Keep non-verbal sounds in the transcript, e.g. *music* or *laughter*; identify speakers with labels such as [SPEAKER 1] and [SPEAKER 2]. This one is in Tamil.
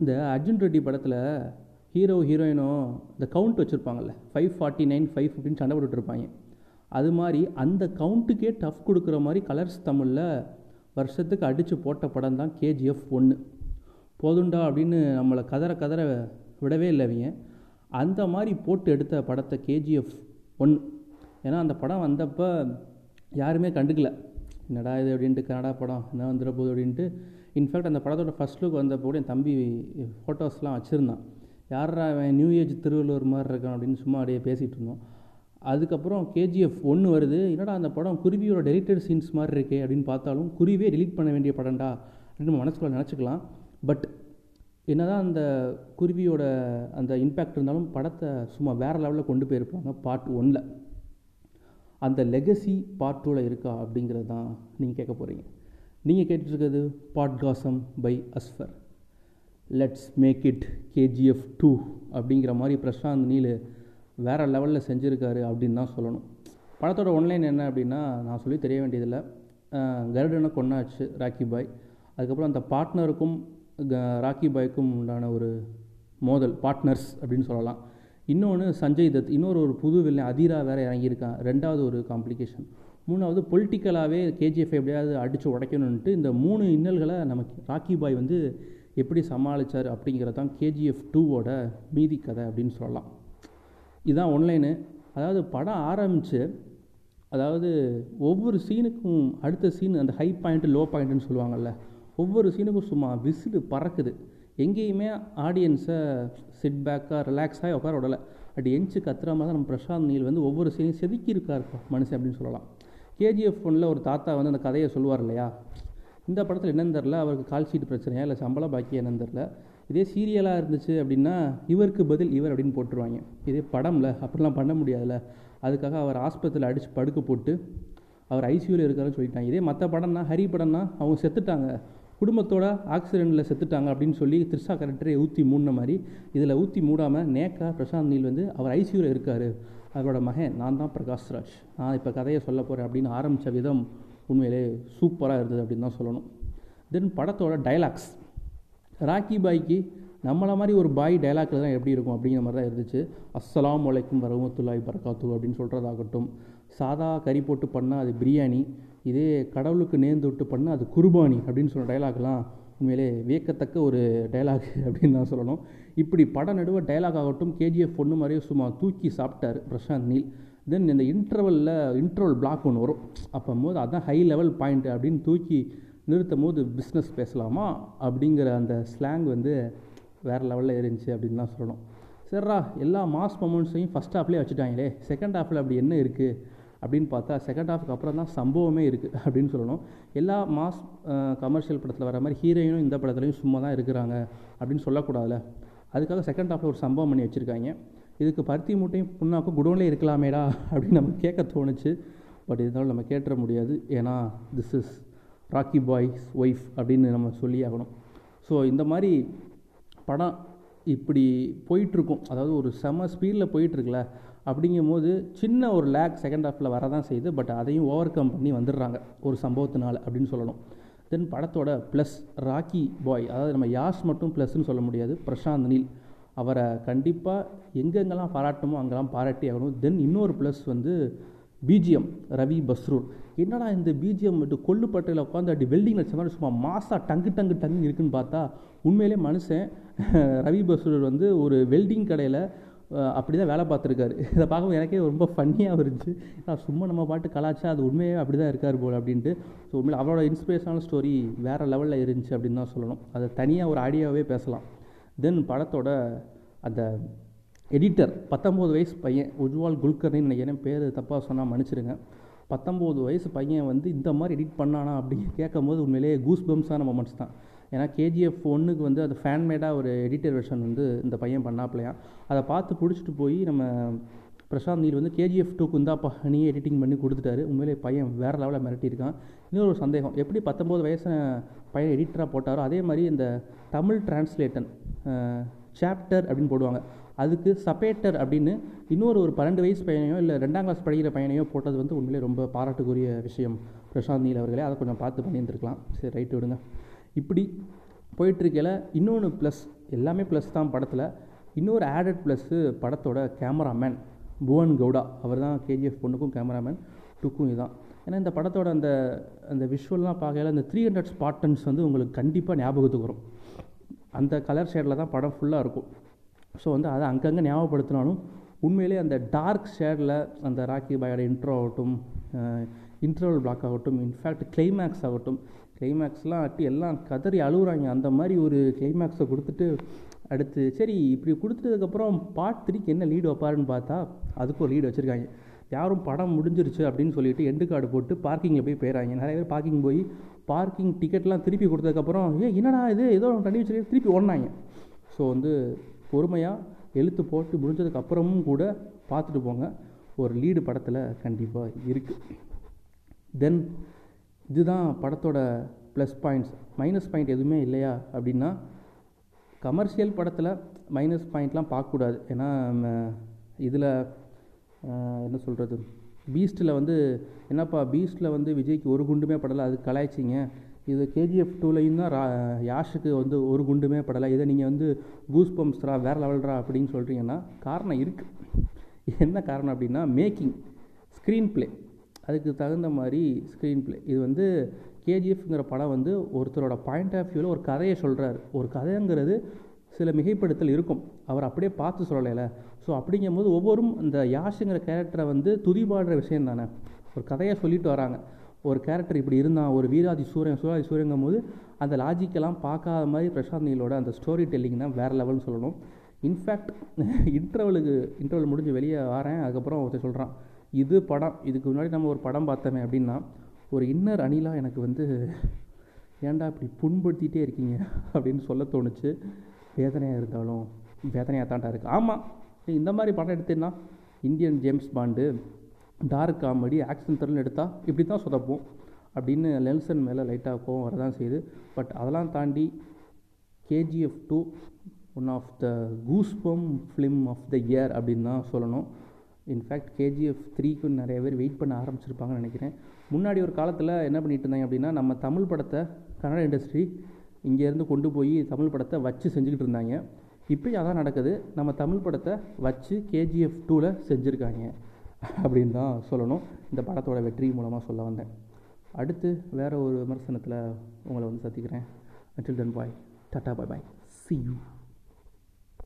[SPEAKER 1] இந்த அர்ஜுன் ரெட்டி படத்தில் ஹீரோ ஹீரோயினும் இந்த கவுண்ட் வச்சுருப்பாங்கல்ல ஃபைவ் ஃபார்ட்டி நைன் ஃபைவ் அப்படின்னு சண்டை போட்டுட்ருப்பாங்க அது மாதிரி அந்த கவுண்ட்டுக்கே டஃப் கொடுக்குற மாதிரி கலர்ஸ் தமிழில் வருஷத்துக்கு அடித்து போட்ட படம் தான் கேஜிஎஃப் ஒன்று போதுண்டா அப்படின்னு நம்மளை கதற கதற விடவே இல்லை அவங்க அந்த மாதிரி போட்டு எடுத்த படத்தை கேஜிஎஃப் ஒன் ஏன்னா அந்த படம் வந்தப்போ யாருமே கண்டுக்கல. என்னடா இது அப்படின்ட்டு கனடா படம் என்ன வந்துட போகுது அப்படின்ட்டு இன்ஃபேக்ட் அந்த படத்தோட ஃபஸ்ட் லுக் வந்தப்போ கூட என் தம்பி ஃபோட்டோஸ்லாம் வச்சுருந்தான். யாரா அவன் நியூ ஏஜ் திருவள்ளுவர் மாதிரி இருக்கான் அப்படின்னு சும்மா அப்படியே பேசிகிட்டு இருந்தோம். அதுக்கப்புறம் கேஜிஎஃப் ஒன்று வருது. என்னடா அந்த படம் குருவியோட டெலிட்டட் சீன்ஸ் மாதிரி இருக்கே அப்படின்னு பார்த்தாலும் குருவியே டெலிட் பண்ண வேண்டிய படம்டா அப்படின்னு நம்ம மனசுக்குள்ள நினச்சிக்கலாம். பட் என்னதான் அந்த குருவியோட அந்த இம்பேக்ட் இருந்தாலும் படத்தை சும்மா வேறு லெவலில் கொண்டு போயிருப்பாங்க பார்ட் ஒனில் அந்த லெகசி பார்ட் டூவில் இருக்கா அப்படிங்கிறது தான் நீங்கள் கேட்க போகிறீங்க நீங்கள் கேட்டுட்ருக்கிறது பாட்காசம் by Asfar. Let's make it KGF two அப்படிங்கிற மாதிரி பிரசாந்த் நீல் வேறு லெவலில் செஞ்சுருக்காரு அப்படின்னு தான் சொல்லணும். படத்தோட ஒன்லைன் என்ன அப்படின்னா நான் சொல்லி தெரிய வேண்டியதில்லை. கருடனை கொண்டாச்சு ராக்கி பாய். அதுக்கப்புறம் அந்த பார்ட்னருக்கும் ராக்கி பாய்க்கும் உண்டான ஒரு மோதல் பார்ட்னர்ஸ் அப்படின்னு சொல்லலாம். இன்னொன்று சஞ்சய் தத் இன்னொரு ஒரு புது வில்லன் அதிரா வேறு இறங்கியிருக்கான். ரெண்டாவது ஒரு காம்ப்ளிகேஷன் மூணாவது பொலிட்டிக்கலாகவே கேஜிஎஃப் எப்படியாவது அடித்து உடைக்கணுன்ட்டு இந்த மூணு இன்னல்களை நமக்கு ராக்கி பாய் வந்து எப்படி சமாளித்தார் அப்படிங்கிறது தான் கேஜிஎஃப் டூவோட மீதி கதை அப்படின்னு சொல்லலாம். இதுதான் ஒன்லைனு அதாவது படம் ஆரம்பித்து அதாவது ஒவ்வொரு சீனுக்கும் அடுத்த சீன் அந்த ஹை பாயிண்ட்டு லோ பாயிண்ட்டுன்னு சொல்லுவாங்கள்ல ஒவ்வொரு சீனுக்கும் சும்மா விசிறு பறக்குது. எங்கேயுமே ஆடியன்ஸை சிட் பேக்காக ரிலாக்ஸாக உட்கார விடலை. அப்படி எஞ்சி கத்துற மாதிரி தான் நம்ம பிரசாந்த் நீல் வந்து ஒவ்வொரு சீனையும் செதுக்கியிருக்கார் மனுஷன் அப்படின்னு சொல்லலாம். கேஜிஎஃப் ஒன்றில் ஒரு தாத்தா வந்து அந்த கதையை சொல்லுவார் இல்லையா? இந்த படத்தில் என்னன்னு தெரில அவருக்கு கால் ஷீட் பிரச்சனையா இல்லை சம்பளம் பாக்கியம் என்னன்னு தெரில இதே சீரியலாக இருந்துச்சு அப்படின்னா இவருக்கு பதில் இவர் அப்படின்னு போட்டுருவாங்க. இதே படம்ல அப்படிலாம் பண்ண முடியாதுல்ல. அதுக்காக அவர் ஆஸ்பத்திரியில் அடித்து படுக்க போட்டு அவர் ஐசியூவில் இருக்காருன்னு சொல்லிட்டாங்க. இதே மற்ற படம்னா ஹரி படம்னா அவங்க செத்துட்டாங்க. குடும்பத்தோட ஆக்சிடெண்ட்டில் செத்துட்டாங்க அப்படின்னு சொல்லி த்ரிஷா கரெக்டரே ஊற்றி மூடின மாதிரி இதில் ஊற்றி மூடாமல் நேக்கா பிரசாந்த் நீல் வந்து அவர் ஐசியூவில் இருக்கார். அவரோட மகன் நான் தான் பிரகாஷ் ராஜ் நான் இப்போ கதையை சொல்ல போகிறேன் அப்படின்னு ஆரம்பித்த விதம் உண்மையிலே சூப்பராக இருந்தது அப்படின்னு தான் சொல்லணும். தென் படத்தோட டைலாக்ஸ் ராக்கி பாய்க்கு நம்மளை மாதிரி ஒரு பாய் டைலாக்ல தான் எப்படி இருக்கும் அப்படிங்கிற மாதிரி தான் இருந்துச்சு. அஸ்ஸலாம் வலைக்கும் வரமத்துல்லாய் பரகாத்து அப்படின்னு சொல்கிறதாகட்டும் சாதா கறி போட்டு பண்ணால் அது பிரியாணி இதே கடவுளுக்கு நேர்ந்து விட்டு பண்ணால் அது குர்பானி அப்படின்னு சொல்கிற டைலாக்லாம் உண்மையிலே வியக்கத்தக்க ஒரு டைலாக் *laughs* அப்படின்னு தான் சொல்லணும். இப்படி பட நடுவ டைலாக் ஆகட்டும் கேஜிஎஃப் ஒன்று மாதிரியே சும்மா தூக்கி சாப்பிட்டார் பிரசாந்த் நீல். தென் இந்த இன்டர்வலில் இன்டர்வல் பிளாக் ஒன்று வரும். அப்போ போது அதான் ஹை லெவல் பாயிண்ட் அப்படின்னு தூக்கி நிறுத்தும் போது பிஸ்னஸ் பேசலாமா அப்படிங்கிற அந்த ஸ்லாங் வந்து வேறு லெவலில் இருந்துச்சு அப்படின்னு தான் சொல்லணும். சரிரா எல்லா மாஸ் மொமெண்ட்ஸையும் ஃபஸ்ட் ஹாஃப்லேயே வச்சுட்டாங்களே. செகண்ட் ஹாஃபில் அப்படி என்ன இருக்குது அப்படின்னு பார்த்தா செகண்ட் ஹாஃப்க்கு அப்புறம் தான் சம்பவமே இருக்குது அப்படின்னு சொல்லணும். எல்லா மாஸ் கமர்ஷியல் படத்தில் வர மாதிரி ஹீரோயினும் இந்த படத்துலையும் சும்மா தான் இருக்கிறாங்க அப்படின்னு சொல்லக்கூடாதுல்ல. அதுக்காக செகண்ட் ஹாஃபில் ஒரு சம்பவம் பண்ணி வச்சுருக்காங்க. இதுக்கு பருத்தி மூட்டையும் புண்ணாக்கும் குடோன்லேயே இருக்கலாமேடா அப்படின்னு நம்ம கேட்க தோணுச்சு. பட் இருந்தாலும் நம்ம கேட்டுற முடியாது. ஏன்னா திஸ் இஸ் ராக்கி பாய்ஸ் ஒய்ஃப் அப்படின்னு நம்ம சொல்லி ஆகணும். ஸோ இந்த மாதிரி படம் இப்படி போயிட்டுருக்கும் அதாவது ஒரு செம ஸ்பீடில் போயிட்டுருக்குல அப்படிங்கும் போது சின்ன ஒரு லேக் செகண்ட் ஹாஃபில் வரதான் செய்யுது. பட் அதையும் ஓவர் கம் பண்ணி வந்துடுறாங்க. ஒரு சம்பவத்தினால அப்படின்னு சொல்லணும். தென் படத்தோட ப்ளஸ் ராக்கி பாய் அதாவது நம்ம யாஷ் மட்டும் ப்ளஸ்ன்னு சொல்ல முடியாது. பிரசாந்த் நீல் அவரை கண்டிப்பாக எங்கெங்கெல்லாம் பாராட்டமோ அங்கெல்லாம் பாராட்டி ஆகணும். தென் இன்னொரு ப்ளஸ் வந்து பிஜிஎம் ரவி பஸ்ரூர் என்னடா இந்த பிஜிஎம் விட்டு கொல்லுப்பட்டையில் உட்காந்து அப்படி வெல்டிங் வச்ச மாதிரி சும்மா மாசா டங்கு டங்கு டங்கு இருக்குன்னு பார்த்தா உண்மையிலே மனுஷன் *laughs* ரவி பஸ்ரூர் வந்து ஒரு வெல்டிங் கடையில் அப்படி தான் வேலை பார்த்துருக்காரு. *laughs* இதை பார்க்கும்போது எனக்கே ரொம்ப ஃபன்னியாக இருந்துச்சு. நான் சும்மா நம்ம பாட்டு கலாச்சா அது உண்மையே அப்படி தான் இருக்கார் போல் அப்படின்ட்டு. ஸோ உண்மையில் அவரோட இன்ஸ்பிரேஷனல் ஸ்டோரி வேறு லெவலில் இருந்துச்சு அப்படின்னு தான் சொல்லணும். அதை தனியாக ஒரு ஆடியோவே பேசலாம். தென் படத்தோட அந்த எடிட்டர் பத்தொம்போது வயசு பையன் உஜ்வால் குல்கர்னின்னு நினைக்கிறேன் பேர் தப்பாக சொன்னால் மன்னிச்சிடுங்க பத்தொம்போது வயசு பையன் வந்து இந்த மாதிரி எடிட் பண்ணானா அப்படின்னு கேட்கும்போது உண்மையிலேயே கூஸ் பம்ஸான மொமெண்ட்ஸ் தான். ஏன்னா கேஜிஎஃப் ஒன்றுக்கு வந்து அது ஃபேன்மேடாக ஒரு எடிட்டர் வெர்ஷன் வந்து இந்த பையன் பண்ணாப்லையா அதை பார்த்து பிடிச்சிட்டு போய் நம்ம பிரசாந்த் நீல் வந்து கேஜிஎஃப் டூக்கு இந்தாப்பா நீயே எடிட்டிங் பண்ணி கொடுத்துட்டாரு. உண்மையிலே பையன் வேறு லெவலில் மிரட்டியிருக்கான். இன்னொரு சந்தேகம் எப்படி பத்தொம்போது வயசு பையன் எடிட்டராக போட்டாரோ அதே மாதிரி இந்த தமிழ் டிரான்ஸ்லேட்டன் சாப்டர் அப்படின்னு போடுவாங்க. அதுக்கு சப்பேட்டர் அப்படின்னு இன்னொரு ஒரு பன்னெண்டு வயசு பையனையோ இல்லை ரெண்டாம் கிளாஸ் படிக்கிற பையனையோ போட்டது வந்து உண்மையிலே ரொம்ப பாராட்டுக்குரிய விஷயம் பிரசாந்த் நீல் அவர்களே. அதை கொஞ்சம் பார்த்து பண்ணியிருந்துருக்கலாம். சரி ரைட்டு விடுங்க. இப்படி போயிட்டுருக்கையில் இன்னொன்று ப்ளஸ் எல்லாமே ப்ளஸ் தான் படத்தில். இன்னொரு ஆடட் ப்ளஸ்ஸு படத்தோட கேமராமேன் புவன் கவுடா. அவர் தான் கேஜிஎஃப் பொண்ணுக்கும் கேமராமேன் டுக்கும் இதுதான் ஏன்னா இந்த படத்தோட அந்த அந்த விஷுவல்லாம் பார்க்கையில அந்த த்ரீ ஹண்ட்ரட் ஸ்பாட்டன்ஸ் வந்து உங்களுக்கு கண்டிப்பாக ஞாபகத்துக்கு வரும். அந்த கலர் ஷேடில் தான் படம் ஃபுல்லாக இருக்கும். ஸோ வந்து அதை அங்கங்கே ஞாபகப்படுத்தினாலும் உண்மையிலே அந்த டார்க் ஷேடில் அந்த ராக்கி பாயோட இன்ட்ரோ ஆகட்டும் இன்டர்வல் பிளாக் ஆகட்டும் இன்ஃபேக்ட் கிளைமேக்ஸ் ஆகட்டும் கிளைமேக்ஸ்லாம் அட்டி எல்லாம் கதறி அழுகுறாங்க அந்த மாதிரி ஒரு கிளைமேக்ஸை கொடுத்துட்டு அடுத்து சரி இப்படி கொடுத்ததுக்கப்புறம் பார்ட் த்ரீக்கு என்ன லீடு வைப்பாருன்னு பார்த்தா அதுக்கு ஒரு லீடு வச்சுருக்காங்க. யாரும் படம் முடிஞ்சிருச்சு அப்படின்னு சொல்லிட்டு எண்டு கார்டு போட்டு பார்க்கிங்கில் போய் போயிடறாங்க நிறைய பேர் பார்க்கிங் போய் பார்க்கிங் டிக்கெட்லாம் திருப்பி கொடுத்ததுக்கப்புறம் ஏ என்னடா இது? ஏதோ தண்ணி வச்சு திருப்பி ஓடினாங்க. ஸோ வந்து பொறுமையாக எழுத்து போட்டு முடிஞ்சதுக்கப்புறமும் கூட பார்த்துட்டு போங்க. ஒரு லீடு படத்தில் கண்டிப்பாக இருக்குது தென் இதுதான் படத்தோட ப்ளஸ் பாயிண்ட்ஸ் மைனஸ் பாயிண்ட் எதுவுமே இல்லையா அப்படின்னா கமர்ஷியல் படத்தில் மைனஸ் பாயிண்ட்லாம் பார்க்கக்கூடாது. ஏன்னா இதில் என்ன சொல்கிறது பீஸ்ட்டில் வந்து என்னப்பா பீஸ்ட்டில் வந்து விஜய்க்கு ஒரு குண்டுமே படலை அது கலாய்ச்சிங்க. இது கேஜிஎஃப் டூலையும் தான் ரா யாஷுக்கு வந்து ஒரு குண்டுமே படலை. இதை நீங்கள் வந்து கூஸ் பம்ப்ஸ்ரா வேறு லெவல்ரா அப்படின்னு சொல்கிறீங்கன்னா காரணம் இருக்குது என்ன காரணம் அப்படின்னா மேக்கிங் ஸ்க்ரீன் ப்ளே அதுக்கு தகுந்த மாதிரி ஸ்க்ரீன் ப்ளே இது வந்து கேஜிஎஃப்ங்கிற படம் வந்து ஒருத்தரோட பாயிண்ட் ஆஃப் வியூவில் ஒரு கதையை சொல்கிறாரு ஒரு கதைங்கிறது சில மிகைப்படுத்தல் இருக்கும். அவர் அப்படியே பார்த்து சொல்லலைல. ஸோ அப்படிங்கும்போது ஒவ்வொரும் இந்த யாஷுங்கிற கேரக்டரை வந்து துதிபாடுற விஷயம் தானே. ஒரு கதையை சொல்லிட்டு வராங்க. ஒரு கேரக்டர் இப்படி இருந்தான் ஒரு வீராதி சூரியன் சூராதி சூரியங்கும் போது அந்த லாஜிக்கெல்லாம் பார்க்காத மாதிரி பிரசாந்த் நீலோட அந்த ஸ்டோரி டெல்லிங் தான் வேறு லெவல்னு சொல்லணும். இன்ஃபேக்ட் இன்டர்வலுக்கு இன்டர்வல் முடிஞ்சு வெளியே வரேன். அதுக்கப்புறம் ஒருத்தர் சொல்கிறான் இது படம் இதுக்கு முன்னாடி நம்ம ஒரு படம் பார்த்தோமே அப்படின்னா ஒரு இன்னர் அணிலாக எனக்கு வந்து ஏன்டா இப்படி புண்படுத்திகிட்டே இருக்கீங்க? அப்படின்னு சொல்ல தோணுச்சு. வேதனையாக இருந்தாலும் வேதனையாக தாண்டா இருக்குது ஆமாம் இந்த மாதிரி படம் எடுத்தேன்னா Indian James Bond dark comedy action thrill எடுத்தால் இப்படி தான் சொதப்போம் அப்படின்னு லெல்சன் மேலே லைட்டாக கோவம் வரதான் செய்யுது. பட் அதெல்லாம் தாண்டி KGF two one of the goosebump film of the year அப்படின்னு தான் சொல்லணும். இன்ஃபேக்ட் கேஜிஎஃப் த்ரீக்கு நிறைய பேர் வெயிட் பண்ண ஆரம்பிச்சிருப்பாங்கன்னு நினைக்கிறேன். முன்னாடி ஒரு காலத்தில் என்ன பண்ணிட்டு இருந்தாங்க அப்படின்னா நம்ம தமிழ் படத்தை கன்னட இண்டஸ்ட்ரி இங்கேருந்து கொண்டு போய் தமிழ் படத்தை வச்சு செஞ்சுக்கிட்டு இருந்தாங்க. இப்போயும் அதான் நடக்குது. நம்ம தமிழ் படத்தை வச்சு கேஜிஎஃப் டூவில் செஞ்சுருக்காங்க அப்படின்னு தான் சொல்லணும். இந்த படத்தோட வெற்றி மூலமாக சொல்ல வந்தேன். அடுத்து வேறு ஒரு விமர்சனத்தில் உங்களை வந்து சந்திக்கிறேன். Until then bye tata bye bye see you